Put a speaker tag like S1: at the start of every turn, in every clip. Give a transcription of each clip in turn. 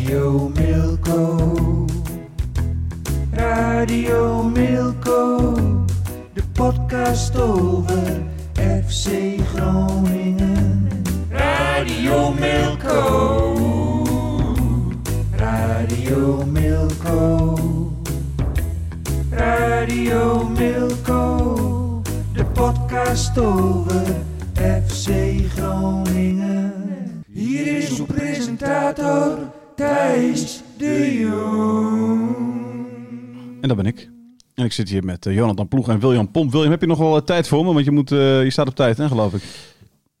S1: Radio Milko. Radio Milko. De podcast over FC Groningen. Radio Milko. Radio Milko. Radio Milko. De podcast over FC Groningen. Hier is uw presentator Thijs de Jong.
S2: En dat ben ik. En ik zit hier met uh, Jonathan Ploeg en William Pomp. William, heb je nog wel uh, tijd voor me? Want je, moet, uh, je staat op tijd, hè, geloof ik.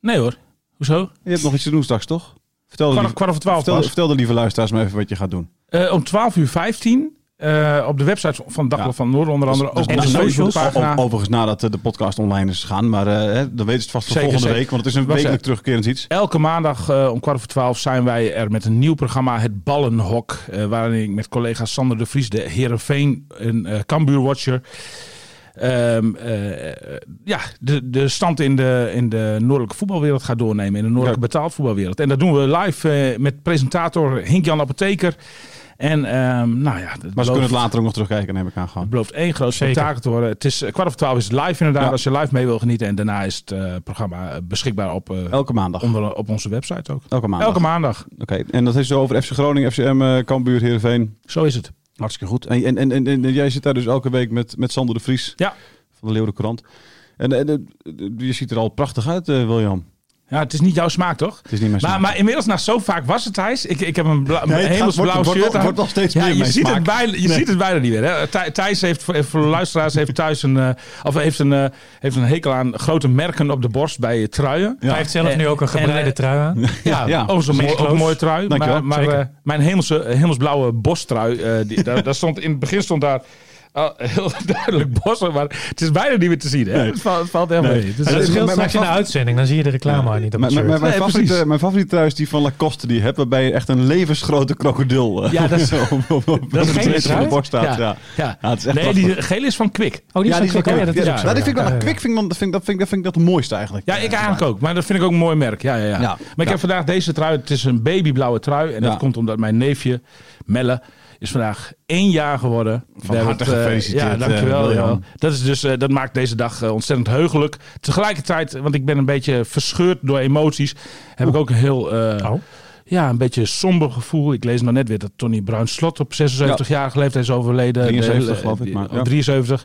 S3: Nee hoor. Hoezo?
S2: Je hebt nog iets te doen straks, toch?
S3: Vertel kwart, kwart over twaalf
S2: vertel, vertel de lieve luisteraars maar even wat je gaat doen.
S3: om 12 uur 15 uh, op de website van Dagblad van Noord onder andere.
S2: Dus,
S3: ook
S2: dus, de socialpagina. Overigens nadat de podcast online is gegaan. Maar uh, dan weten ze het vast voor volgende zeker. week. Want het is een wekelijk terugkerend iets.
S3: Elke maandag uh, om kwart over twaalf zijn wij er met een nieuw programma. Het Ballenhok. waarin ik met collega Sander de Vries, de Herenveen, een Cambuur Watcher. Um, ja, de, de stand in de, in de noordelijke voetbalwereld gaat doornemen. In de noordelijke ja. betaald voetbalwereld. En dat doen we live met presentator Hink-Jan Apotheker. En um, nou ja,
S2: maar belooft, ze kunnen het later ook nog terugkijken, neem ik aan gewoon.
S3: Het belooft één groot spektakel te worden. Het is kwart over twaalf is het live inderdaad, ja. als je live mee wil genieten. En daarna is het uh, programma beschikbaar op, uh,
S2: Elke maandag.
S3: Onder, op onze website ook.
S2: Elke maandag.
S3: Elke maandag.
S2: Oké, okay. en dat is zo over FC Groningen, FCM, uh, Cambuur, Heerenveen.
S3: Zo is het.
S2: Hartstikke goed. En, en, en, en, en jij zit daar dus elke week met, met Sander de Vries
S3: ja.
S2: van de Leeuwen Krant. En, en je ziet er al prachtig uit, William.
S3: Ja, het is niet jouw smaak, toch?
S2: Het is niet mijn smaak.
S3: Maar, maar inmiddels, na zo vaak was het, Thijs. Ik, ik heb een, bla, nee, een hemelsblauw shirt
S2: wordt, wordt nog steeds
S3: ja,
S2: meer
S3: je ziet
S2: smaak.
S3: Het bijna, je nee. ziet het bijna niet meer. Hè? Thijs heeft, voor de luisteraars, heeft thuis een, uh, of heeft een, uh, heeft een hekel aan grote merken op de borst bij truien.
S4: Ja. Hij heeft zelf en, nu ook een gebreide en, trui aan.
S3: Ja, ja. Oh, zo'n mooi, ook een mooie trui.
S2: Dankjewel.
S3: Maar, maar uh, mijn hemelse, hemelsblauwe borsttrui, die, daar, daar stond, in het begin stond daar... Oh, heel duidelijk bossen, maar het is bijna niet meer te zien. Hè? Nee. Het, valt, het valt helemaal nee. niet.
S4: Het, het scheelt straks in de uitzending, dan zie je de reclame ja. niet op het
S2: mijn, mijn, mijn, nee, favoriete, mijn favoriete trui is die van Lacoste die je hebt, waarbij je echt een levensgrote krokodil
S3: ja, dat is,
S2: op, op, op,
S3: dat
S2: op de borst staat. Ja.
S3: Ja. Ja. Ja. nee, die gele is van Kwik.
S4: Oh, die is
S2: ja,
S4: van Kwik.
S2: Ja, dat is die vind ik wel, Kwik vind ik, dat vind, dat vind, dat vind ik dat het mooiste eigenlijk.
S3: Ja, ik eigenlijk ook. Maar dat vind ik ook een mooi merk. Ja, ja, ja. Maar ik heb vandaag deze trui. Het is een babyblauwe trui. En dat komt omdat mijn neefje Melle is vandaag één jaar geworden.
S2: Van harte gefeliciteerd.
S3: Ja, dankjewel. Uh, dat, is dus, uh, dat maakt deze dag ontzettend heugelijk. Tegelijkertijd, want ik ben een beetje verscheurd door emoties, heb Oeh. ik ook een heel... Oh. Ja, een beetje somber gevoel. Ik lees nog net weer dat Tony Bruin Slot op 76-jarige ja. leeftijd is overleden.
S2: 73 de, geloof ik. Maar,
S3: ja. 73.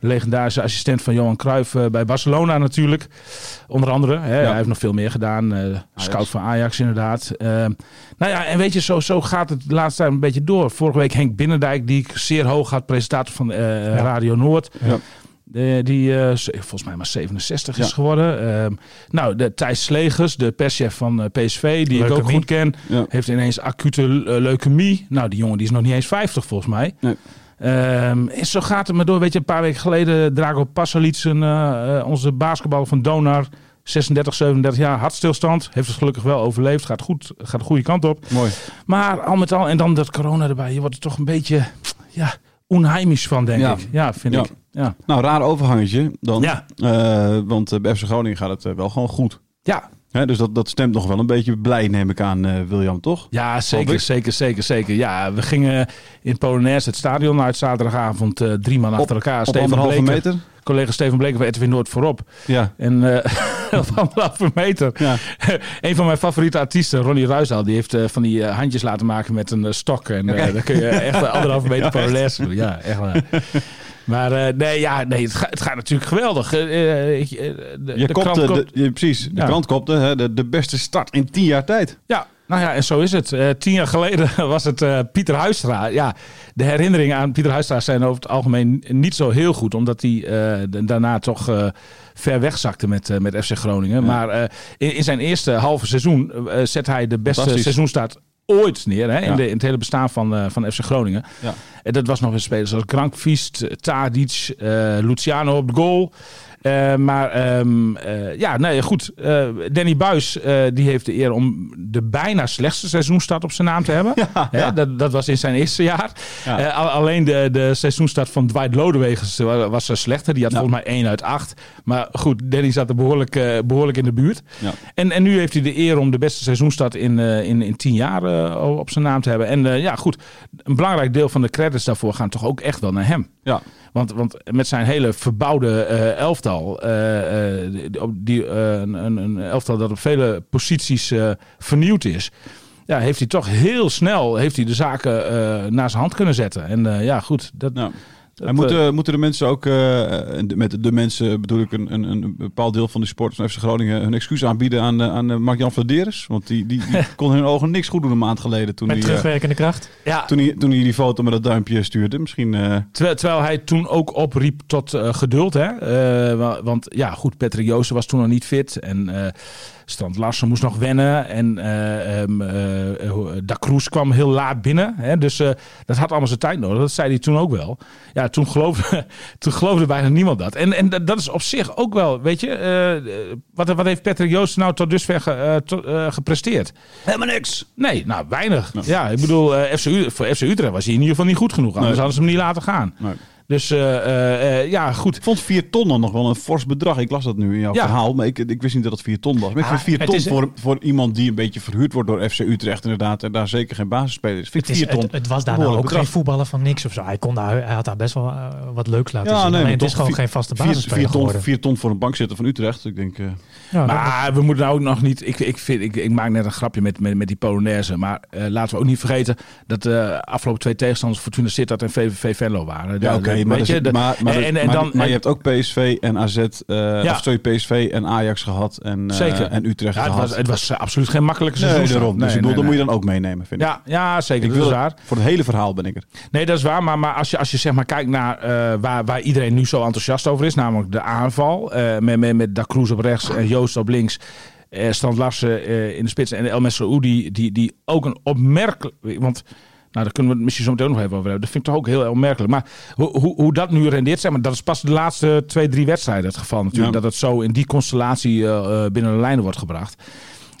S3: De legendarische assistent van Johan Cruijff uh, bij Barcelona natuurlijk. Onder andere. Hè, ja. Hij heeft nog veel meer gedaan. Uh, scout van Ajax inderdaad. Uh, nou ja, en weet je, zo, zo gaat het de laatste tijd een beetje door. Vorige week Henk Binnendijk, die ik zeer hoog had, presentator van ja. Radio Noord. De, die uh, volgens mij maar 67 ja. is geworden. Uh, nou, de Thijs Slegers, de perschef van uh, PSV, die leukemie. ik ook goed ken, ja. heeft ineens acute leukemie. Nou, die jongen die is nog niet eens 50 volgens mij. Nee. Um, en zo gaat het maar door. Weet je, een paar weken geleden Drago Pasalic, onze basketbal van Donar, 36, 37 jaar, hartstilstand. Heeft het gelukkig wel overleefd. Gaat goed, gaat de goede kant op.
S2: Mooi.
S3: Maar al met al, en dan dat corona erbij. Je wordt er toch een beetje, ja, onheimisch van, denk
S2: ja.
S3: ik. Ja, vind ik. Ja.
S2: Nou, raar overhangetje dan.
S3: Ja.
S2: Uh, want uh, bij FC Groningen gaat het uh, wel gewoon goed.
S3: Ja.
S2: He, dus dat, dat stemt nog wel een beetje blij, neem ik aan, William, toch?
S3: Ja, zeker, zeker, zeker, zeker. Ja, we gingen in Polonaise het stadion uit zaterdagavond drie man achter elkaar.
S2: Op Steven anderhalve
S3: Bleker,
S2: meter?
S3: Collega Steven Bleker van RTV Noord voorop.
S2: Ja.
S3: En uh, op anderhalve meter. Ja. een van mijn favoriete artiesten, Ronnie Ruizaal, die heeft uh, van die uh, handjes laten maken met een stok. En okay. dan kun je echt anderhalve meter ja, Polonaise doen. Ja, echt waar. Maar uh, nee, ja, nee het, gaat, het gaat natuurlijk geweldig. Uh, de,
S2: je
S3: de
S2: kopte, de, je, precies, de krant kopte hè, de, de beste start in tien jaar tijd.
S3: Ja, nou ja, en zo is het. Uh, tien jaar geleden was het uh, Pieter Huistra. Ja, de herinneringen aan Pieter Huistra zijn over het algemeen niet zo heel goed. Omdat hij uh, daarna toch ver wegzakte met, met FC Groningen. Ja. Maar in, in, zijn eerste halve seizoen zet hij de beste seizoenstart ooit neer hè, in, de, in het hele bestaan van, van FC Groningen.
S2: Ja.
S3: En dat was nog een spelers zoals Krankviest, Tadic, Luciano op de goal. Uh, maar um, uh, ja, nee, goed. Uh, Danny Buis die heeft de eer om de bijna slechtste seizoenstart op zijn naam te hebben. Ja, ja. Dat, dat, was in zijn eerste jaar. Ja. alleen de, de seizoenstart van Dwight Lodewegers was slechter. Die had volgens mij 1 uit 8. Maar goed, Danny zat er behoorlijk, behoorlijk in de buurt. En, en nu heeft hij de eer om de beste seizoenstart in, in, in 10 jaar op zijn naam te hebben. En ja, goed. Een belangrijk deel van de credits daarvoor gaan toch ook echt wel naar hem.
S2: Ja.
S3: Want, want met zijn hele verbouwde uh, elftal, uh, uh, die, een, een, elftal dat op vele posities vernieuwd is, ja, heeft hij toch heel snel heeft hij de zaken naar zijn hand kunnen zetten. En ja, goed. Dat,
S2: En moeten, moeten de mensen ook, uh, met de mensen bedoel ik een, een, een bepaald deel van de sporters van FC Groningen, hun excuus aanbieden aan, aan Mark-Jan Vladeres? Want die, die, die kon hun ogen niks goed doen een maand geleden. Toen
S4: met
S2: hij,
S4: terugwerkende kracht?
S2: Ja. Toen hij, toen hij die foto met dat duimpje stuurde. Misschien, uh...
S3: terwijl, terwijl hij toen ook opriep tot geduld. Hè? want ja, goed, Patrick Joosten was toen nog niet fit. En Strand Larsen moest nog wennen. En uh, um, uh, Da Cruz kwam heel laat binnen. Hè? Dus uh, dat had allemaal zijn tijd nodig. Dat zei hij toen ook wel. Ja, toen geloofde, toen geloofde bijna niemand dat. En, en dat is op zich ook wel, weet je... wat, wat heeft Patrick Joost nou tot dusver ge, to, gepresteerd?
S2: Helemaal niks.
S3: Nee, nou weinig. Ja, ik bedoel, FC, voor FC Utrecht was hij in ieder geval niet goed genoeg. Anders nee. hadden ze hem niet laten gaan. Nee. Dus uh, uh, ja, goed.
S2: Ik vond 4 ton dan nog wel een fors bedrag. Ik las dat nu in jouw ja. verhaal, maar ik, ik wist niet dat het 4 ton was. Maar ik vind 4 ah, ton is, voor, voor iemand die een beetje verhuurd wordt door FC Utrecht inderdaad en daar zeker geen basisspeler is. Vind
S4: het,
S2: 4 ton
S4: het, het was daar nou ook bedrag. geen voetballer van niks of zo. Hij, kon daar, hij had daar best wel uh, wat leuks laten ja, zien. Nee, Alleen het is gewoon vier, geen vaste basisspeler 4
S2: ton, 4 ton voor een bankzitter van Utrecht. Ik denk...
S3: Ja, maar we moeten nou ook nog niet... Ik, ik, vind, ik, ik maak net een grapje met, met, met die Polonaise. Maar laten we ook niet vergeten dat de afgelopen twee tegenstanders Fortuna Sittard en VVV Venlo waren.
S2: Ja, oké. Maar maar, en, en maar, dan, maar je hebt ook PSV en AZ, uh, ja. of sorry, PSV en Ajax gehad en, uh, zeker. en Utrecht ja,
S3: gehad. Het was, het was absoluut geen makkelijke seizoen.
S2: Nee, daarom. dus ik bedoel, dat moet je dan ook meenemen, vind
S3: ik. Ja, ja zeker. Ik dat wil is waar.
S2: Voor het hele verhaal ben ik er.
S3: Nee, dat is waar. Maar, maar als, je, als je zeg maar kijkt naar uh, waar, waar iedereen nu zo enthousiast over is, namelijk de aanval, met, met, met Da Cruz op rechts en Joost op links. Stand Larsen in de spits en El Mesroudi, die, die ook een opmerkelijk... Want daar kunnen we het misschien zo meteen nog even over hebben. Dat vind ik toch ook heel opmerkelijk. Maar hoe, hoe, hoe dat nu rendeert, zeg maar, dat is pas de laatste twee, drie wedstrijden het geval natuurlijk. Dat het zo in die constellatie uh, binnen de lijnen wordt gebracht.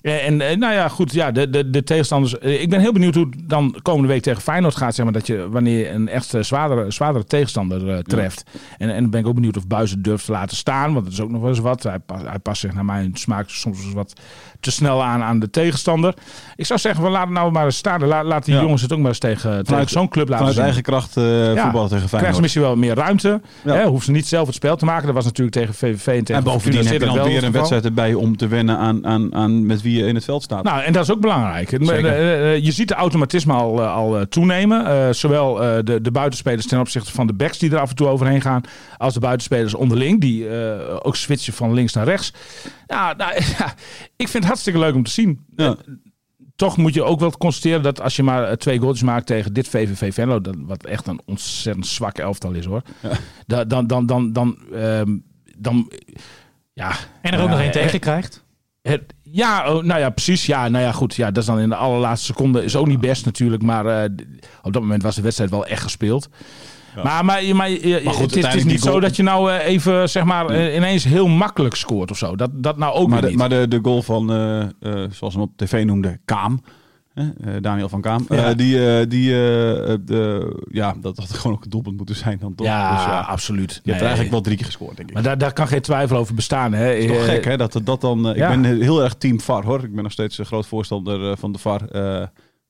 S3: Eh, en, en nou ja, goed, ja, de, de, de tegenstanders. Ik ben heel benieuwd hoe het dan komende week tegen Feyenoord gaat. Zeg maar, dat je wanneer een echt zwaardere, zwaardere tegenstander uh, treft. Ja. En, en ben ik ook benieuwd of Buizen durft te laten staan. Want dat is ook nog wel eens wat. Hij, hij past zich naar mijn smaak soms wat te snel aan aan de tegenstander. Ik zou zeggen, we laten nou maar eens staan. Laat, laat die ja. jongens het ook maar eens tegen, tegen zo'n club laten
S2: zien. eigen kracht uh, ja. voetballen tegen Feyenoord.
S3: Krijgen ze misschien wel meer ruimte. Hè, hoeven ze niet zelf het spel te maken. Dat was natuurlijk tegen VVV en tegen
S2: En bovendien heb je dan weer een wedstrijd erbij om te wennen aan, aan, aan met wie je in het veld staat.
S3: Nou, en dat is ook belangrijk. Zeker. Je ziet de automatisme al, al toenemen. Uh, zowel de, de buitenspelers ten opzichte van de backs die er af en toe overheen gaan. Als de buitenspelers onderling. Die ook switchen van links naar rechts. Ja, nou, ja, ik vind het hartstikke leuk om te zien. Ja. Toch moet je ook wel constateren dat als je maar twee goals maakt tegen dit VVV Venlo, dat, wat echt een ontzettend zwak elftal is hoor. Ja. Dan, dan, dan, dan, um, dan, ja.
S4: En er ook nog één tegen krijgt.
S3: Het, ja, oh, nou ja, precies. Ja, nou ja, goed. Ja, dat is dan in de allerlaatste seconde. Is ook niet best natuurlijk. Maar uh, op dat moment was de wedstrijd wel echt gespeeld. Ja. Maar, maar, maar, maar goed, het, is, het is niet zo dat je nou uh, even zeg maar uh, ineens heel makkelijk scoort of zo. Dat, dat nou ook
S2: maar de,
S3: niet.
S2: Maar de, de goal van, zoals hem op tv noemde, Kaam. Daniel van Kaam. Ja. die, die de, ja, dat had gewoon ook een doelpunt moeten zijn dan toch.
S3: Ja, dus, ja absoluut.
S2: Je nee. hebt eigenlijk wel drie keer gescoord, denk ik.
S3: Maar daar, daar kan geen twijfel over bestaan. Hè. Het
S2: is toch gek, hè? Dat, dat dan... Ik ben heel erg team VAR, hoor. Ik ben nog steeds een groot voorstander van de VAR.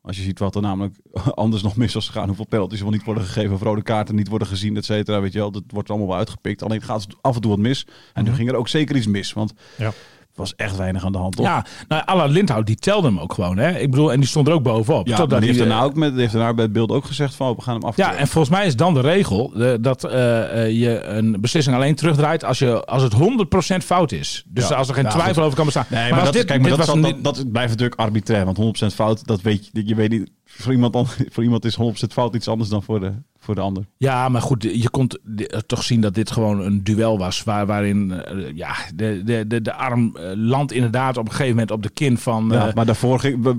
S2: Als je ziet wat er namelijk anders nog mis was gegaan. Hoeveel penalties wel niet worden gegeven. Of rode kaarten niet worden gezien, et cetera. Weet je wel, dat wordt allemaal wel uitgepikt. Alleen gaat het af en toe wat mis. En nu ging er ook zeker iets mis. Want ja was echt weinig aan de hand. Toch?
S3: Ja, nou, Alla Lindhout die telde hem ook gewoon. Hè? Ik bedoel, en die stond er ook bovenop.
S2: Ja, die heeft daarna ook met, heeft daarna bij het beeld ook gezegd van we gaan hem af.
S3: Ja, en volgens mij is dan de regel de, dat uh, je een beslissing alleen terugdraait als, je, als het 100% fout is. Dus ja. als er geen ja, twijfel over kan bestaan.
S2: Nee, maar, maar dat, dit, kijk, maar dit dat, was dat, dat, blijft natuurlijk arbitrair. Want 100% fout, dat weet je, je weet niet. Voor iemand, dan, voor iemand is 100% fout iets anders dan voor de, voor de ander.
S3: Ja, maar goed, je kon toch zien dat dit gewoon een duel was. Waar, waarin ja, de, de, de, de arm land inderdaad op een gegeven moment op de kin van...
S2: Ja, maar daarvoor ging,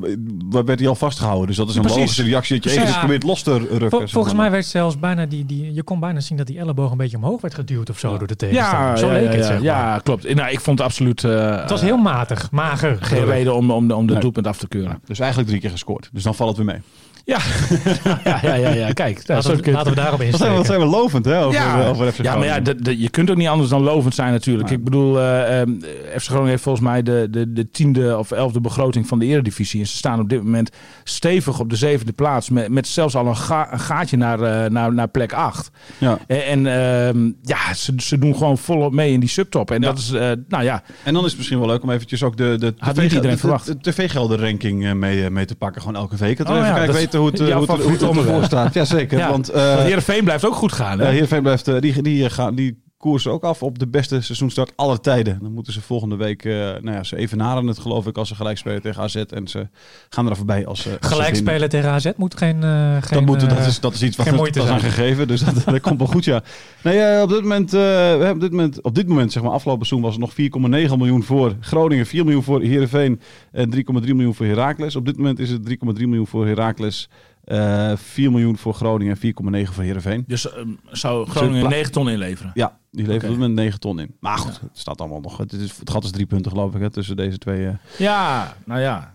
S2: werd hij al vastgehouden. Dus dat is een Precies. logische reactie dat je even probeert los te rukken.
S4: volgens mij werd zelfs bijna die, die... Je kon bijna zien dat die elleboog een beetje omhoog werd geduwd of zo door de tegenstander.
S3: Ja, zo leek het, zeg maar. Ja, klopt. Nou, ik vond het absoluut...
S4: het was heel matig, mager.
S3: Geen reden om, om, om de nee. doelpunt af te keuren.
S2: Dus eigenlijk drie keer gescoord. Dus dan valt het weer mee.
S3: Ja, ja, ja, ja, ja. kijk.
S4: Laten, we, laten we daarop insteken.
S2: Wat zijn we lovend hè, over, ja. over FC
S3: Ja, maar ja, de, je kunt ook niet anders dan lovend zijn natuurlijk. Ik bedoel, uh, um, FC Groningen heeft volgens mij de, de, de tiende of elfde begroting van de eredivisie. En ze staan op dit moment stevig op de zevende plaats. Met, met zelfs al een, ga, een gaatje naar, uh, naar, naar plek acht. Ja. En, uh, ja, ze, ze doen gewoon volop mee in die subtop. En dat is, uh, nou ja.
S2: En dan is het misschien wel leuk om eventjes ook de, de,
S3: de,
S2: tv-gelden-ranking mee, mee te pakken. Gewoon elke week. Dat we oh, even kijken weten hoe het, hoe het, hoe het ervoor staat. Ja, zeker. Ja. Want, uh,
S3: Heerenveen blijft ook goed gaan. Hè?
S2: Uh, Heerenveen blijft, uh, die, die, gaan, die koersen ook af op de beste seizoenstart aller tijden. Dan moeten ze volgende week, uh, nou ja, ze evenaren het geloof ik als ze gelijk spelen tegen AZ. En ze gaan er voorbij als ze...
S4: Gelijk spelen tegen AZ moet geen... Uh, geen
S2: dat, moet, dat, is, dat is iets wat er aan gegeven, dus dat, dat komt wel goed, ja. Nee, op dit moment, we hebben op dit moment, op dit moment, zeg maar, afgelopen seizoen was er nog 4,9 miljoen voor Groningen, 4 miljoen voor Heerenveen en 3,3 miljoen voor Heracles. Op dit moment is het 3,3 miljoen voor Heracles. Uh, eh, 4 miljoen voor Groningen en 4,9 voor Heerenveen.
S3: Dus uh, zou Groningen 9 ton inleveren?
S2: Ja, die levert okay. met 9 ton in. Maar goed, het staat allemaal nog. Het, is, het gat is drie punten geloof ik hè, tussen deze twee. Uh,
S3: ja, nou ja.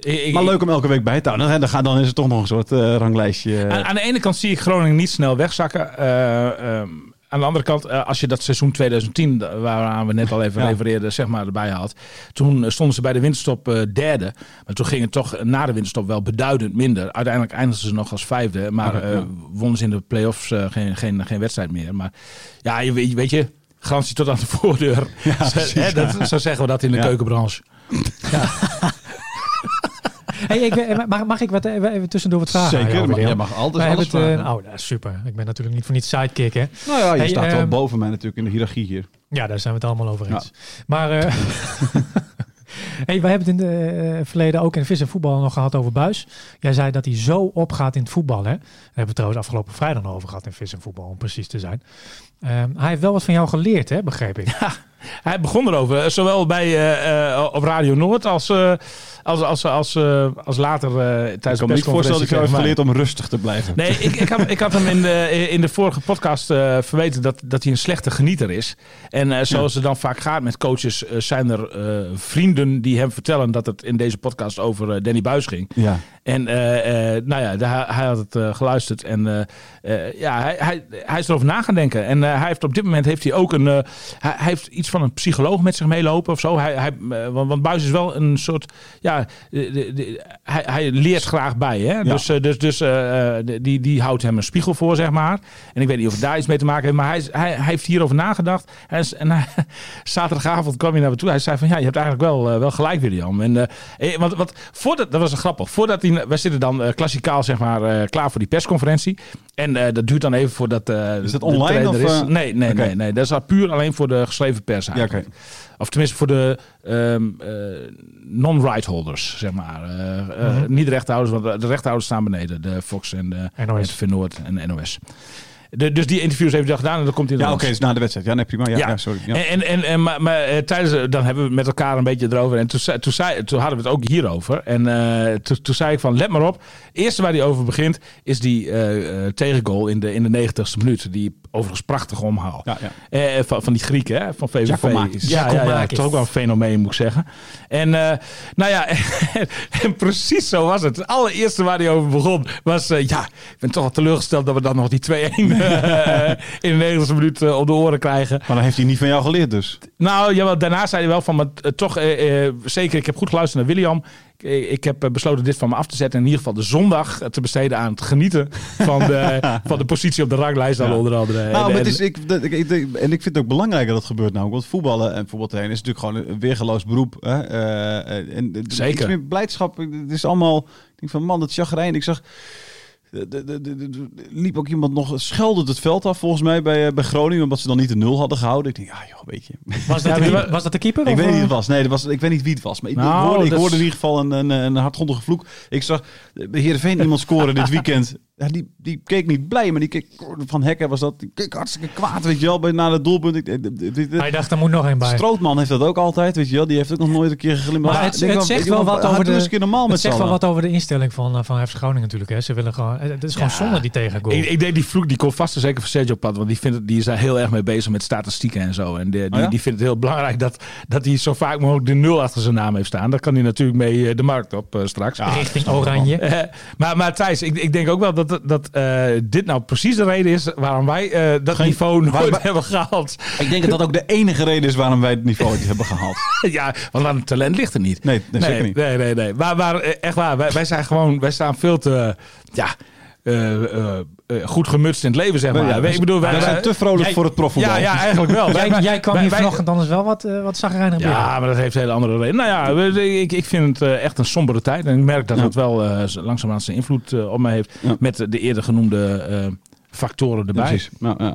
S2: Ik, maar leuk om elke week bij te houden. Dan, dan, dan is het toch nog een soort ranglijstje.
S3: Aan, aan, de ene kant zie ik Groningen niet snel wegzakken. Um, aan de andere kant, eh, als je dat seizoen 2010, waaraan we net al even ja. refereerden, zeg maar erbij had. Toen stonden ze bij de winterstop uh, derde. Maar toen ging het toch na de winterstop wel beduidend minder. Uiteindelijk eindigden ze nog als vijfde. Maar uh, wonnen ze in de play-offs geen, geen, geen wedstrijd meer. Maar ja, je, weet je, garantie tot aan de voordeur. Ja, dat, zo zeggen we dat in de keukenbranche. Ja.
S4: Hey, ik, mag, mag ik wat even, tussendoor wat vragen?
S2: Zeker, je mag altijd alles het,
S4: uh, Oh, super. Ik ben natuurlijk niet voor niets sidekick, hè?
S2: Nou ja, je staat wel ehm, boven mij natuurlijk in de hiërarchie hier.
S4: Ja, daar zijn we het allemaal over eens. Maar... Uh, hey, wij hebben het in het uh, verleden ook in vis en voetbal nog gehad over Buis. Jij zei dat hij zo opgaat in het voetbal. Hè? Daar hebben we trouwens afgelopen vrijdag nog over gehad in vis en voetbal, om precies te zijn. Um, hij heeft wel wat van jou geleerd, hè, begreep ik.
S3: Ja, hij begon erover, zowel bij, uh, op Radio Noord als als, als, als, uh, als later uh, tijdens ik
S2: kan me niet voorstellen dat ik jou heb geleerd om rustig te blijven.
S3: Nee, ik, ik, had, ik had hem in de, in de vorige podcast uh, verweten dat, dat hij een slechte genieter is. En zoals ja. het dan vaak gaat met coaches, zijn er vrienden die hem vertellen dat het in deze podcast over Danny Buis ging. Ja. En nou ja, de, hij had het geluisterd en ja, hij, hij, hij is erover na gaan denken. En hij heeft op dit moment heeft hij ook een, hij, hij, heeft iets van een psycholoog met zich meelopen of zo. Hij, hij, want, want Buis is wel een soort, ja, de, de, hij, hij, leert graag bij. Hè? Dus, dus, dus uh, die, die houdt hem een spiegel voor, zeg maar. En ik weet niet of het daar iets mee te maken heeft, maar hij, hij, hij heeft hierover nagedacht. En, en hij, zaterdagavond kwam hij naar me toe. Hij zei van ja, je hebt eigenlijk wel, wel gelijk, William. En, want, want voordat, dat was een grappig. Voordat hij, wij zitten dan klassikaal, zeg maar, klaar voor die persconferentie. En dat duurt dan even voordat.
S2: is dat online? Of, is.
S3: Nee, nee, okay. nee, nee. Dat is puur alleen voor de geschreven pers. Eigenlijk. Ja, okay. Of tenminste voor de um, uh, non-right holders, zeg maar. Uh, uh, -hmm. Niet de rechterhouders, want de rechterhouders staan beneden. De Fox en de NOS. En Noord en NOS. De, dus die interviews heeft hij gedaan en dan komt hij
S2: Ja, oké, okay, dus na de wedstrijd. Ja, nee, prima. Ja, ja. ja sorry. Ja.
S3: En, en, en, maar, maar uh, tijdens, dan hebben we met elkaar een beetje erover. En toen, toen, zei, toen hadden we het ook hierover. En uh, toen, toen zei ik van, let maar op. Eerste waar hij over begint, is die uh, tegengoal in de, in de 90ste minuut. Die overigens prachtig omhaal. Ja, ja. van, van die Grieken, hè, van VVV. Ja, ja, ja, toch ook wel een fenomeen, moet ik zeggen. En nou ja, en, precies zo was het. Het allereerste waar hij over begon was... ja, ik ben toch wel teleurgesteld dat we dan nog die 2-1 uh, in de 90ste minuut uh, op de oren krijgen.
S2: Maar dan heeft hij niet van jou geleerd dus.
S3: Nou, ja, daarna zei hij wel van, maar uh, toch, zeker, ik heb goed geluisterd naar William. Ik, heb besloten dit van me af te zetten. En in ieder geval de zondag te besteden aan het genieten van de, van de positie op de ranglijst. Ja. onder andere.
S2: Nou, en, het is, ik, ik, ik, en ik vind het ook belangrijk dat het gebeurt nou. Want voetballen en voetbaltrainen is natuurlijk gewoon een weergeloos beroep. Hè? en,
S3: Zeker.
S2: Meer blijdschap. Het is allemaal, ik denk van man, dat chagrijn. Ik zag liep ook iemand nog, scheldend het veld af volgens mij bij, bij Groningen, omdat ze dan niet de nul hadden gehouden. Ik denk, ja joh, weet je.
S4: Was dat, de, was dat de keeper?
S2: Ik weet niet wie het was. Nee, dat was, ik weet niet wie het was. Maar ik, nou, hoorde, ik hoorde in ieder geval een, een, een hardgrondige vloek. Ik zag de Heerenveen iemand scoren dit weekend ja, die, die keek niet blij, maar die keek van Hekken was dat. Die keek hartstikke kwaad, weet je wel, bij na het doelpunt. Ik, dit- dit- dit-
S4: Hij dacht, er moet nog één bij.
S2: Strootman heeft dat ook altijd, weet je wel. Die heeft ook nog nooit een keer geglimlacht.
S4: Maar het- zegt wel wat over de-
S2: eens een keer normaal met
S4: Het zegt wel wat over de instelling van, uh, van FC Groningen natuurlijk. Hè. Ze willen gewoon, het is gewoon
S3: Ja.
S4: zonde die tegengoal.
S3: Ik, ik denk die vloek die komt vast en zeker voor Sergio Pad. Want die, vindt het, die is daar heel erg mee bezig met statistieken en zo. En de- die,
S2: Oh ja?
S3: die vindt het heel belangrijk dat, dat hij zo vaak mogelijk de nul achter zijn naam heeft staan. Daar kan hij natuurlijk mee eh, de markt op eh, straks.
S4: Richting Oranje.
S3: Eh, maar, maar Thijs, ik, ik denk ook wel dat, dat eh, dit nou precies de reden is waarom wij eh, dat
S2: Geen-
S3: niveau nooit hebben gehaald.
S2: Ik denk dat dat ook de enige reden is waarom wij het niveau niet hebben gehaald.
S3: ja, want aan het talent ligt er niet.
S2: Nee, nee, zeker niet.
S3: Nee, nee, nee. Maar, maar eh, echt waar, wij, wij zijn gewoon, wij staan veel te, ja, goed gemutst in het leven, zeg maar.
S2: Ja,
S3: ik bedoel, wij,
S2: wij zijn te vrolijk
S4: jij-
S2: voor het profvoetbal.
S3: ja, ja, eigenlijk wel.
S4: Jij,
S3: Wij-
S4: jij kwam
S3: wij-
S4: hier vanochtend anders wel wat, uh, wat zagrijnig binnen.
S3: Ja, maar dat heeft een hele andere reden. Nou ja, ik, ik vind het eh, echt een sombere tijd. En ik merk dat
S2: Ja.
S3: het wel uh, langzaamaan zijn invloed uh, op mij heeft.
S2: Ja.
S3: Met de eerder genoemde uh, factoren erbij.
S2: Ja, precies. Nou, ja.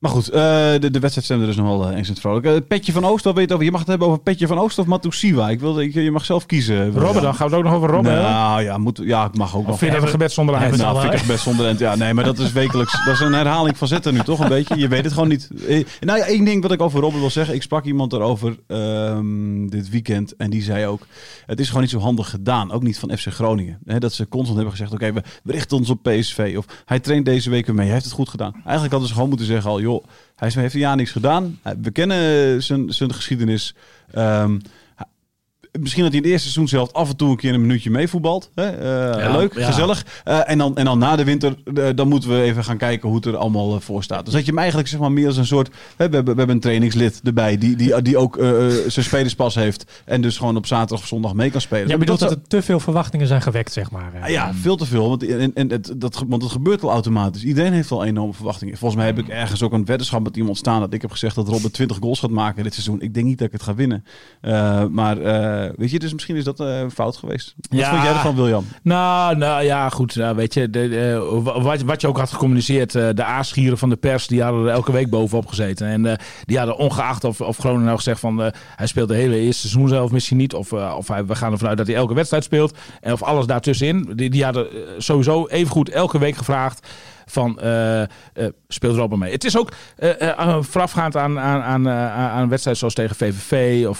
S2: Maar goed, uh, de, de wedstrijd stemde dus nog wel eens in het vrolijk. Uh, Petje van Oost, wat weet je over? Je mag het hebben over Petje van Oost of Matusiwa. Ik wilde, ik, je mag zelf kiezen.
S3: Robben, dan gaan we het ook nog over Robben
S2: Nou ja, moet, ja, ik mag ook.
S3: Of vind je dat een gebed zonder eind?
S2: Nou, vind ik best zonder eind. Ja, nee, maar dat is wekelijks. Dat is een herhaling van zetten nu toch een beetje. Je weet het gewoon niet. Eh, Nou ja, één ding wat ik over Robben wil zeggen. Ik sprak iemand erover um, dit weekend en die zei ook... Het is gewoon niet zo handig gedaan. Ook niet van FC Groningen. Hè, dat ze constant hebben gezegd, oké, okay, we richten ons op PSV. Of hij traint deze week weer mee. Hij heeft het goed gedaan. Eigenlijk hadden ze gewoon moeten zeggen al, joh... Hij heeft jaar niks gedaan. We kennen zijn, zijn geschiedenis. Um, misschien dat hij in het eerste seizoen zelf af en toe een keer een minuutje meevoetbalt. Hè? Uh, ja, leuk, ja. gezellig. Uh, en, dan, en dan na de winter, uh, dan moeten we even gaan kijken hoe het er allemaal eh, voor staat. Dus dat je hem eigenlijk zeg maar meer als een soort... Hè, we, hebben, we hebben een trainingslid erbij die, die, die ook uh, zijn spelerspas heeft. En dus gewoon op zaterdag of zondag mee kan spelen.
S4: Je bedoelt dat, dat er te veel verwachtingen zijn gewekt, zeg maar.
S2: Ah, ja, veel te veel. Want, en, en het, dat, want het gebeurt al automatisch. Iedereen heeft al enorme verwachtingen. Volgens mij heb ik ergens ook een weddenschap met iemand staan... dat ik heb gezegd dat Robert 20 goals gaat maken dit seizoen. Ik denk niet dat ik het ga winnen. maar weet je, dus misschien is dat uh, een fout geweest. Wat
S3: ja.
S2: vond jij ervan, William?
S3: Nou, nou ja, goed. Nou, weet je, de, uh, wat, wat je ook had gecommuniceerd, de aasgieren van de pers, die hadden er elke week bovenop gezeten. En uh, die hadden ongeacht of, of Groningen nou gezegd van hij speelt de hele eerste seizoen zelf misschien niet. Of, of hij, we gaan ervan uit dat hij elke wedstrijd speelt. En of alles daartussenin. Die, die hadden sowieso evengoed elke week gevraagd van uh, uh, speelt Robben mee. Het is ook uh, voorafgaand aan, aan, aan, aan een wedstrijd zoals tegen VVV of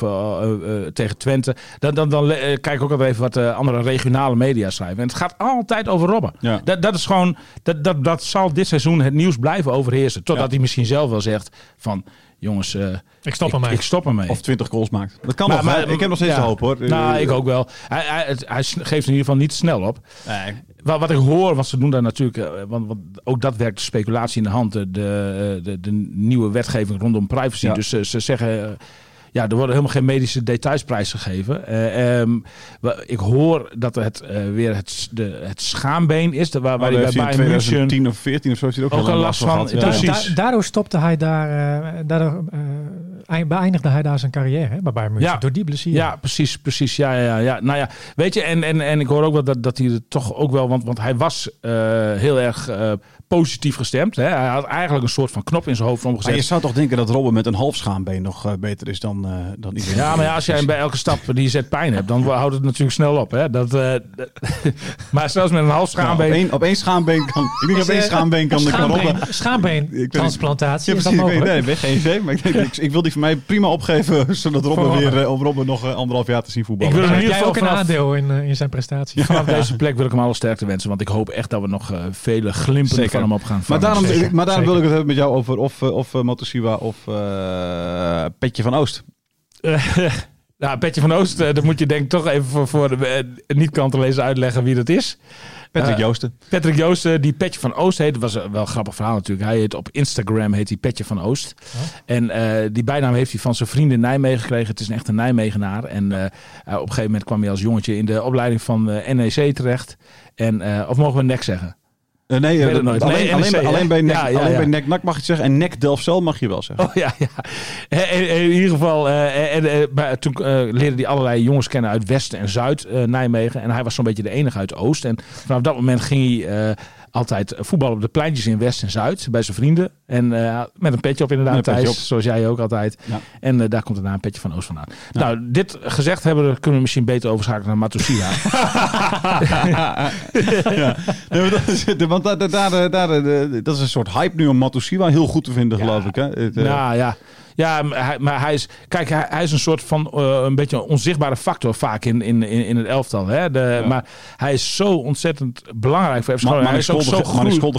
S3: tegen Twente. Dan, dan, dan kijk ik ook altijd even wat andere regionale media schrijven. En het gaat altijd over Robben.
S2: Ja.
S3: Dat, dat is gewoon, dat, dat, dat zal dit seizoen het nieuws blijven overheersen. Totdat ja. hij misschien zelf wel zegt van jongens, uh,
S4: ik stop ermee.
S3: Ik stop ermee.
S2: Of 20 goals maakt. Dat kan maar, nog, maar, ik heb nog steeds ja. hoop hoor.
S3: Nou, ik ook wel. Hij, hij, hij, geeft in ieder geval niet snel op.
S2: Nee.
S3: Wat, wat ik hoor, want ze doen daar natuurlijk, uh, want, want, ook dat werkt de speculatie in de hand, de, de, de, de nieuwe wetgeving rondom privacy. Ja. Dus ze zeggen. Ja, er worden helemaal geen medische details prijsgegeven. Uh, um, ik hoor dat het uh, weer het, de, het schaambeen is. De, waar, waar
S2: oh,
S3: hij bij
S2: Bayern München... 2010 of 14 of zo heeft hij ook,
S3: ook een last van.
S4: Ja. Da da daardoor stopte hij daar... Uh, daardoor beëindigde hij daar zijn carrière hè, bij Bayern München.
S3: Ja.
S4: Door die blessure.
S3: Ja, precies. precies ja, ja, ja. Nou ja, weet je, en, en, en ik hoor ook wel dat, dat hij er toch ook wel... Want, want hij was heel erg positief gestemd. Hè. Hij had eigenlijk een soort van knop in zijn hoofd omgezet.
S2: Maar je zou toch denken dat Robben met een half schaambeen nog uh, beter is dan, uh, dan iedereen.
S3: Ja, maar ja, als jij bij elke stap die je zet pijn hebt, dan houdt het natuurlijk snel op. Hè. Dat, uh, maar zelfs met een half schaambeen...
S2: Nou, op, één, op één schaambeen kan... Ik denk op één schaambeen kan,
S4: schaambeen,
S2: kan Robben...
S4: Schaambeentransplantatie,
S2: ja,
S4: is dat mogelijk?
S2: Nee, ben geen idee. Maar ik, denk, ik, ik, wil die voor mij prima opgeven, zodat Robben weer op Robben nog anderhalf jaar te zien voetballen.
S3: Ik wil
S4: in ieder geval ook een aandeel in, in zijn prestatie.
S3: Vanaf deze plek wil ik hem alle sterkte wensen, want ik hoop echt dat we nog vele glimpen Hem op gaan
S2: Maar daarom, Zeker. maar daarom wil ik het hebben met jou over of, of uh, Motosiwa of uh, Petje van Oost.
S3: nou, Petje van Oost, uh, dan moet je denk ik toch even voor, voor de uh, niet-kant te lezen uitleggen wie dat is.
S2: Patrick Joosten.
S3: Patrick Joosten, die Petje van Oost heet. Dat was wel een grappig verhaal natuurlijk. Hij heet op Instagram heet hij Petje van Oost. Oh. En uh, die bijnaam heeft hij van zijn vriend in Nijmegen gekregen. Het is een echte Nijmegenaar. En uh, uh, op een gegeven moment kwam hij als jongetje in de opleiding van NEC terecht. En, of mogen we nek zeggen?
S2: Uh, nee,
S3: alleen,
S2: alleen,
S3: nee,
S2: alleen,
S3: NEC,
S2: alleen, bij
S3: ja, ja,
S2: alleen bij nak mag je het zeggen. En nek Delfzijl mag je wel zeggen.
S3: Oh ja, ja. In, in ieder geval, uh, en, uh, toen leerde hij allerlei jongens kennen uit West en Zuid Nijmegen. En hij was zo'n beetje de enige uit Oost. En vanaf dat moment ging hij altijd voetbal op de pleintjes in West en Zuid bij zijn vrienden. En met een petje op inderdaad,
S2: petje
S3: Thijs,
S2: op.
S3: zoals jij ook altijd.
S2: Ja.
S3: En daar komt daarna een petje van Oost vandaan. Nou, dit gezegd hebben, kunnen we misschien beter overschakelen naar Matusia.
S2: ja. Nee, dat, is, want daar, daar, daar, dat is een soort hype nu om Matusiwa heel goed te vinden, geloof ik. Hè? Het, eh,
S3: Nou ja. Ja, maar hij, maar hij is. Kijk, hij, hij is een soort van. eh, een beetje een onzichtbare factor vaak in, in, in, in het elftal. Hè? De,
S2: Ja.
S3: Maar hij is zo ontzettend belangrijk voor FC
S2: Ma-
S3: Groningen. Hij is ook zo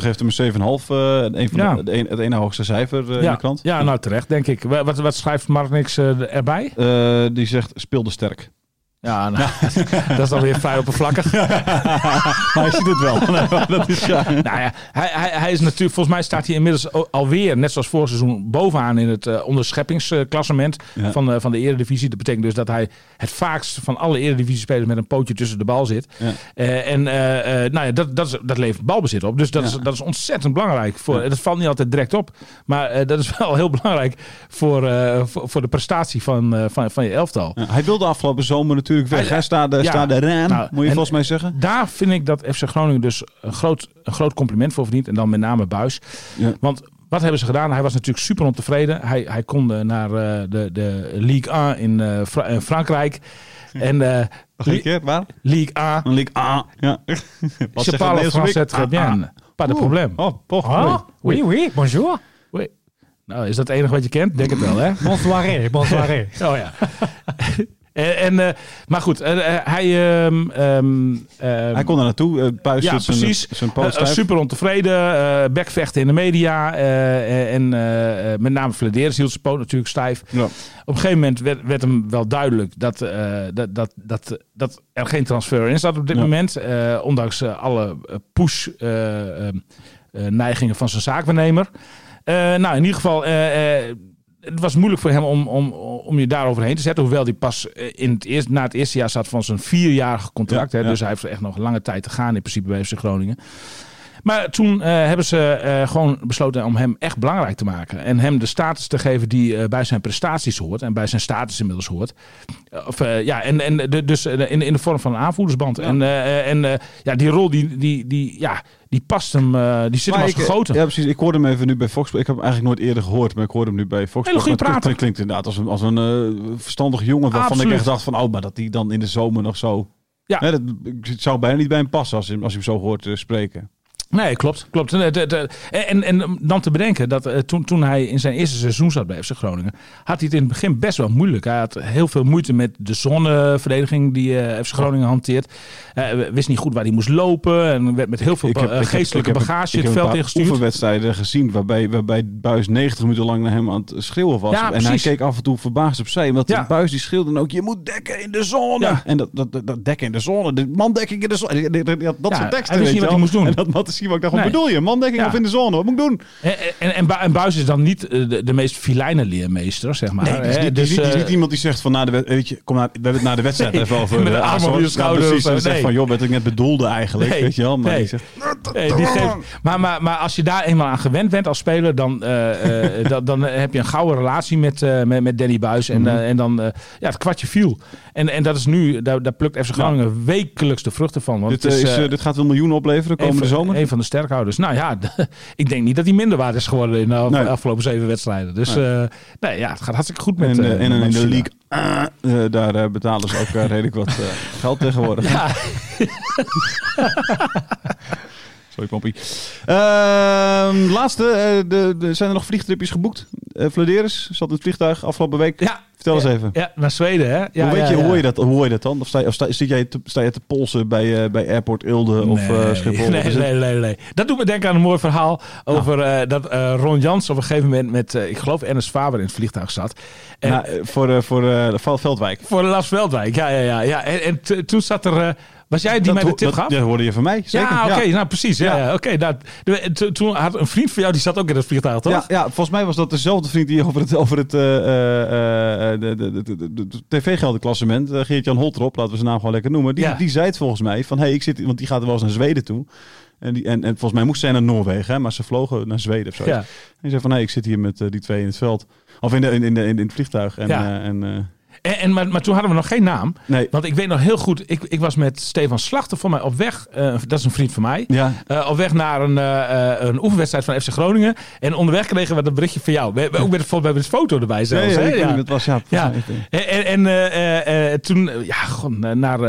S2: geeft hem een 7,5. eh een van
S3: Ja.
S2: de, de een- het ene hoogste cijfer eh, in
S3: ja,
S2: de krant.
S3: ja, nou terecht, denk ik. Wa- Wat, wat schrijft Mark niks eh, erbij?
S2: Eh, die zegt speelde sterk.
S3: Ja, nou, dat is dan weer vrij oppervlakkig.
S2: Maar hij ziet het wel. dat is, ja.
S3: Nou ja, hij, hij, hij is natuurlijk, volgens mij staat hij inmiddels alweer, net zoals vorig seizoen, bovenaan in het eh onderscheppingsklassement
S2: Ja.
S3: van, eh, van de Eredivisie. Dat betekent dus dat hij het vaakst van alle Eredivisie-spelers met een pootje tussen de bal zit.
S2: Ja.
S3: Eh, en nou ja, dat, dat, is, dat levert balbezit op. Dus dat, is, dat is ontzettend belangrijk. Voor. Dat valt niet altijd direct op. Maar dat is wel heel belangrijk voor, voor, voor de prestatie van, van, van je elftal.
S2: Hij wilde afgelopen zomer natuurlijk weg.
S3: Hij-
S2: Hij staat de,
S3: ja.
S2: de Rijn,
S3: Nou,
S2: moet je
S3: en-
S2: volgens mij zeggen.
S3: Daar vind ik dat FC Groningen dus een groot, een groot compliment voor verdient. En dan met name Buis.
S2: Ja.
S3: Want wat hebben ze gedaan? Hij was natuurlijk super ontevreden. Hij, hij kon eh, naar eh, de, de Ligue 1 in, eh, Fra- in Frankrijk. En eh
S2: een keer, waar?
S3: Ligue 1.
S2: Een leak A. Ja. Wat
S3: Je parle français très
S2: Ah,
S3: bien.
S2: ah.
S3: Pas de probleem.
S2: Oh, toch.
S4: Ah, oui, oui, bonjour.
S3: Oei. Nou, is dat het enige wat je kent? Denk het wel, hè?
S4: Bonsoiré, bonsoiré.
S3: Oh ja. en, en, eh, maar goed, eh, eh, hij... ehm, ehm, ehm,
S2: Hij kon er naartoe. eh Buis
S3: Ja,
S2: zijn,
S3: precies.
S2: zijn
S3: Eh, eh, super ontevreden, eh bekvechten in de media. eh, en eh, eh, met name Flederis hield zijn poot natuurlijk stijf.
S2: Ja.
S3: Op een gegeven moment werd, werd hem wel duidelijk dat, eh, dat, dat, dat, dat er geen transfer in zat op dit
S2: Ja.
S3: moment. eh, ondanks eh, alle eh, push-neigingen van zijn zaakwaarnemer. Eh, nou, in ieder geval, eh, eh, het was moeilijk voor hem om, om, om je daaroverheen te zetten. Hoewel hij pas eh, in het eerst, na het eerste jaar zat van zijn vierjarige contract.
S2: Ja,
S3: hè,
S2: ja.
S3: Dus hij heeft echt nog lange tijd te gaan in principe bij FC Groningen. Maar toen eh, hebben ze eh, gewoon besloten om hem echt belangrijk te maken. En hem de status te geven die eh, bij zijn prestaties hoort. En bij zijn status inmiddels hoort. Of, ja, en, en de, dus in, in de vorm van een aanvoerdersband. En, en ja, die rol die, die, die, ja, die past hem, die zit hem
S2: Maar
S3: als
S2: ik,
S3: gegoten.
S2: Ja, precies. Ik hoorde hem even nu bij Fox. Ik heb hem eigenlijk nooit eerder gehoord, maar ik hoorde hem nu bij Fox.
S3: Hele goede
S2: Maar het klinkt inderdaad als een, als een verstandig jongen waarvan
S3: Absoluut.
S2: ik echt dacht van, oh, maar dat hij dan in de zomer nog zo...
S3: Ja.
S2: Dat, het zou bijna niet bij hem passen als, je- als je hem zo hoort spreken.
S3: Nee, klopt. klopt. En, En, dan te bedenken dat eh, toen, toen hij in zijn eerste seizoen zat bij FC Groningen, had hij het in het begin best wel moeilijk. Hij had heel veel moeite met de zonneverdediging die eh, FC Groningen hanteert. Hij wist niet goed waar hij moest lopen en werd met heel veel
S2: Ik heb-
S3: eh,
S2: ik heb-
S3: geestelijke
S2: ik heb-
S3: bagage
S2: ik
S3: het
S2: heb
S3: veld
S2: een paar
S3: ingestuurd.
S2: oefenwedstrijden gezien waarbij, waarbij Buis 90 minuten lang naar hem aan het schreeuwen was.
S3: Ja,
S2: en hij keek af en toe verbaasd opzij. Omdat
S3: Ja.
S2: Buis die schreeuwde dan ook, je moet dekken in de zone.
S3: Ja.
S2: En dat, dat, dat, dekken in de zone, de mandekking in de zone. Dat, dat, soort teksten,
S3: hij wist niet
S2: je
S3: wat hij moest doen.
S2: En dat, dat is wat ik dacht, wat
S3: Nee.
S2: bedoel je? Mandekking
S3: Ja.
S2: of in de zone? Wat moet ik doen?
S3: En, en, en, Bu- en Buis is dan niet eh, de, de meest filijne leermeester, zeg maar.
S2: Nee, die
S3: Dus,
S2: niet, die is niet iemand die zegt van na de wed- weet je, kom naar, we hebben het na de wedstrijd even over.
S3: met
S2: eh,
S3: op je
S2: precies.
S3: of
S2: En
S3: zo.
S2: zegt van joh, wat ik net bedoelde eigenlijk. Weet je wel? Maar die zegt,
S3: Nee, die geeft, maar, maar, maar als je daar eenmaal aan gewend bent als speler, dan, dan, dan heb je een gouden relatie met, met, met Danny Buis. En,
S2: Mhm.
S3: en dan, ja, het kwartje viel. En, en dat is nu, daar, daar plukt FC Groningen wekelijks de vruchten van. Want
S2: dit,
S3: is,
S2: dit gaat wel miljoenen opleveren komende zomer.
S3: Van de sterkhouders. Nou ja, ik denk niet dat hij minder waard is geworden in de af-
S2: Nee.
S3: afgelopen zeven wedstrijden. Dus
S2: Nee.
S3: nee. nee, ja, het gaat hartstikke goed met
S2: En,
S3: eh,
S2: eh, en in de league, ah, eh, daar eh, betalen ze ook eh, redelijk wat eh, geld tegenwoordig.
S3: Ja,
S2: Sorry, Pompie. Ehm, laatste, eh, de, de, zijn er nog vliegtripjes geboekt? Uh, Vladeris zat in het vliegtuig afgelopen week.
S3: ja,
S2: Vertel eens even.
S3: Ja, naar Zweden hè. Ja,
S2: hoe, weet je, hoor je dat, hoor je dat dan? Of, sta, je- of sta, zit jij te, sta je te polsen bij, eh, bij Airport Ilde of eh, Schiphol?
S3: Nee,
S2: Of is het-
S3: nee, nee, nee. Dat doet me denken aan een mooi verhaal over eh, dat Ron Jans op een gegeven moment met, ik geloof, Ernest Faber in het vliegtuig zat. En,
S2: Nou, voor voor Veldwijk.
S3: voor Lars Veldwijk, ja, ja, ja. ja. En, en toen zat er, was jij die
S2: Dat
S3: mij de tip
S2: dat,
S3: gaf?
S2: Dat hoorde je van mij, zeker.
S3: ja, oké, nou precies. Ja,
S2: Ja.
S3: ja. oké. nou, de- t- toen had een vriend van jou, die zat ook in het vliegtuig, toch?
S2: Ja, ja, volgens mij was dat dezelfde vriend die over het, over het eh, eh, eh, de, de, de, de, de- de tv-geldenklassement, uh, Geert-Jan Holtrop, laten we zijn naam gewoon lekker noemen, die, die zei het volgens mij van, hey, ik zit, want die gaat wel eens naar Zweden toe. En, die, en, en volgens mij moest zij naar Noorwegen, hè, maar ze vlogen naar Zweden of zo.
S3: Ja.
S2: En die zei van, hey, ik zit hier met eh, die twee in het veld. Of in, de, in, in, de, in, het vliegtuig. En,
S3: Ja.
S2: eh, en, eh,
S3: En, en, maar, maar toen hadden we nog geen naam.
S2: Nee.
S3: Want ik weet nog heel goed, ik, ik was met Stefan Slachter voor mij op weg. eh, dat is een vriend van mij.
S2: Ja.
S3: eh, op weg naar een, eh, een oefenwedstrijd van FC Groningen. En onderweg kregen we dat berichtje van jou. We, we- ook met, een foto erbij zelfs.
S2: Nee,
S3: Ja.
S2: niet, het was ja.
S3: Ja. En, en, en, toen, ja, gewoon naar,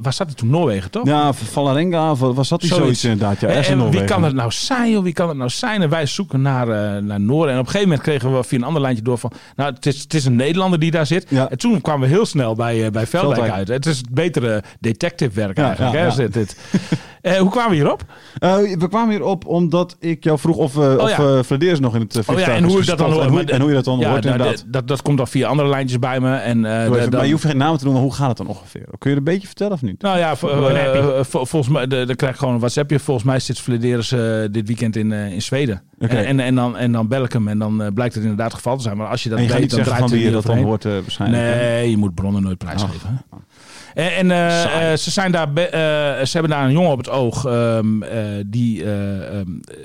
S3: waar zat hij toen? Noorwegen, toch?
S2: Ja, Valarenga, of was dat
S3: Zoiets.
S2: zoiets, inderdaad? Ja,
S3: En- wie kan het nou zijn, joh? Wie kan het nou zijn? En wij zoeken naar, naar Noorden. En op een gegeven moment kregen we via een ander lijntje door van... Nou, het is, het is een Nederlander die daar zit.
S2: Ja.
S3: En toen kwamen we heel snel bij, eh, bij Veldwijk
S2: Veldwijk.
S3: uit. Het is het betere detective werk
S2: Ja,
S3: eigenlijk.
S2: ja,
S3: hè,
S2: ja.
S3: is dit. Eh, hoe kwamen we hierop?
S2: Eh, we kwamen hierop omdat ik jou vroeg of, eh of
S3: ja.
S2: Flederis nog in het uh,
S3: Oh ja, en hoe ik dat dan.
S2: En hoe, en je dat dan
S3: Ja,
S2: hoort
S3: nou,
S2: inderdaad.
S3: dat, dat, komt dan via andere lijntjes bij me. En, eh,
S2: even,
S3: dan-
S2: maar je hoeft geen namen te noemen, hoe gaat het dan ongeveer? Kun je het een beetje vertellen of niet?
S3: Nou ja, vol- volgens mij, de- dan krijg ik gewoon een WhatsAppje. Volgens mij zit Flederis eh dit weekend in, eh, in Zweden. En, en, en, dan, en dan bel ik hem en dan blijkt het inderdaad het geval te zijn. Maar als je dat
S2: en je gaat
S3: weet,
S2: niet
S3: dan
S2: zeggen
S3: draait
S2: van wie
S3: er
S2: je dat dan hoort waarschijnlijk.
S3: Nee, je moet bronnen nooit prijsgeven.
S2: Oh.
S3: En, eh, eh, ze, zijn daar eh, ze hebben daar een jongen op het oog ehm, eh, die eh, ehm, eh,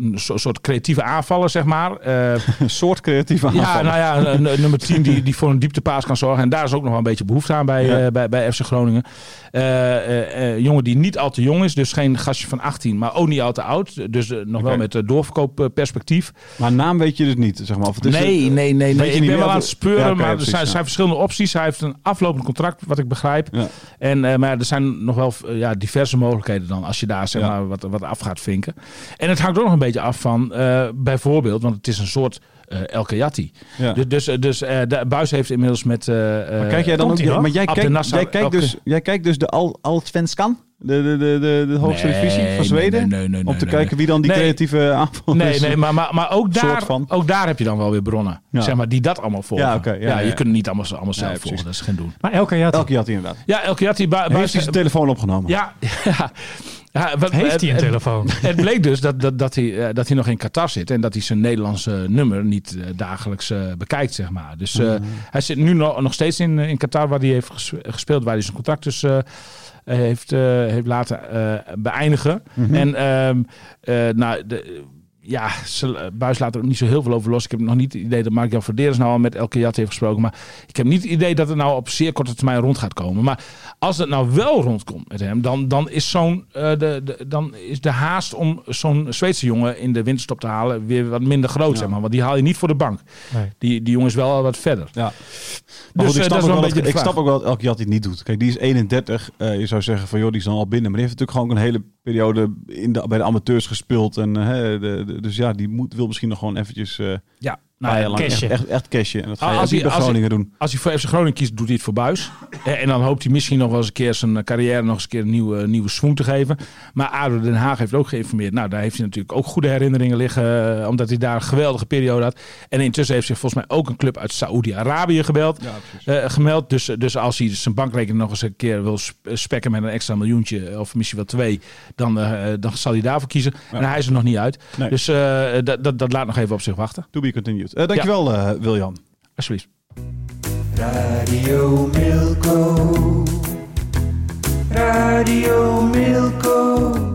S3: een so- soort creatieve aanvaller, zeg maar. Eh,
S2: Een soort creatieve
S3: ja,
S2: aanval.
S3: nou ja, nummer 10 die, die voor een dieptepaas kan zorgen. En daar is ook nog wel een beetje behoefte aan bij,
S2: Ja.
S3: eh, bij, bij FC Groningen. Eh, jongen die niet al te jong is, dus geen gastje van 18, maar ook niet al te oud. Dus nog wel met doorverkoopperspectief.
S2: Maar naam weet je dus niet, zeg maar. Of het is
S3: Nee, nee, nee, nee. Ik ben wel aan
S2: het-
S3: speuren,
S2: Ja,
S3: maar er
S2: precies,
S3: zijn,
S2: ja.
S3: zijn verschillende opties. Hij heeft een aflopend contract, wat ik begrijp.
S2: Ja.
S3: En, maar er zijn nog wel ja, diverse mogelijkheden dan, als je daar zeg
S2: Ja.
S3: maar, wat, wat af gaat vinken. En het hangt ook nog een beetje af van, eh, bijvoorbeeld, want het is een soort eh El Kayati.
S2: Ja.
S3: Dus, dus, dus eh, de Buis heeft inmiddels met... eh,
S2: Maar
S3: eh,
S2: kijk jij dan ook, maar jij kijkt, jij, kijkt dus, jij kijkt dus de Al Allsvenskan, de, de, de, de, de hoogste
S3: Nee,
S2: divisie van Zweden,
S3: nee, nee, nee,
S2: om te
S3: nee,
S2: kijken wie dan die
S3: Nee.
S2: creatieve aanval
S3: Nee,
S2: is.
S3: nee maar, maar, maar ook,
S2: Soort
S3: daar,
S2: van.
S3: ook daar heb je dan wel weer bronnen.
S2: Ja.
S3: Zeg maar, die dat allemaal volgen.
S2: Ja, oké, ja, ja,
S3: je
S2: ja.
S3: kunt het niet allemaal, allemaal zelf
S2: Nee, precies.
S3: volgen. Dat is geen doen.
S4: Maar elke
S2: Elke had hij inderdaad.
S3: Ja, El Kayati...
S2: Heeft
S3: Buis-
S2: hij zijn telefoon opgenomen?
S3: Ja, ja. Ja wat-
S4: heeft hij een
S3: het-
S4: telefoon.
S3: Het bleek dus dat, dat, dat, hij, eh, dat hij nog in Qatar zit en dat hij zijn Nederlandse nummer niet eh, dagelijks eh, bekijkt, zeg maar. Dus eh, hij zit nu nog, nog steeds in, in Qatar, waar hij heeft ges- gespeeld, waar hij zijn contract dus heeft, heeft laten beëindigen. En ehm, eh, nou, de, ja, eh, Buis laat er ook niet zo heel veel over los. Ik heb nog niet het idee dat Mark-Jan Verderes nou al met El Kayat heeft gesproken. Maar ik heb niet het idee dat het nou op zeer korte termijn rond gaat komen. Maar als het nou wel rondkomt met hem, dan, dan, is, zo'n, eh, de, de, dan is de haast om zo'n Zweedse jongen in de winterstop te halen weer wat minder groot. Zeg maar. Want die haal je niet voor de bank.
S4: Nee.
S3: Die, die jongen is wel al wat verder.
S2: Ja.
S3: Dus,
S2: goed, ik
S3: dat
S2: snap,
S3: is
S2: ook
S3: wel
S2: wel
S3: een beetje
S2: dat,
S3: de
S2: ik snap ook wel dat elke Jat het niet doet. Kijk, die is 31. eh, je zou zeggen van joh, die is dan al binnen. Maar die heeft natuurlijk gewoon een hele periode in de, bij de amateurs gespeeld. En, eh, hè, de, de- dus ja, die moet, wil misschien nog gewoon eventjes eh
S3: Ja,
S2: nou, ja, echt, echt, echt cashen. En dat ga je
S3: Als hij-
S2: bij
S3: als hij-
S2: Groningen doen.
S3: Als hij voor FC Groningen kiest, doet hij het voor Buis. Eh, En dan hoopt hij misschien nog wel eens een keer zijn carrière nog eens een keer een nieuwe, nieuwe swoon te geven. Maar ADO Den Haag heeft ook geïnformeerd. Nou, daar heeft hij natuurlijk ook goede herinneringen liggen. Omdat hij daar een geweldige periode had. En intussen heeft zich volgens mij ook een club uit Saoedi-Arabië gebeld. eh, gemeld. Dus, dus als hij zijn bankrekening nog eens een keer wil sp- spekken met een extra miljoentje. Of misschien wel twee. Dan, eh, dan zal hij daarvoor kiezen. En hij is er nog niet uit.
S2: Nee.
S3: Dus eh, dat, dat, dat laat nog even op zich wachten.
S2: To be continued. Eh, dankjewel, eh Wiljan.
S3: Alsjeblieft.
S1: Radio Milko. Radio Milko.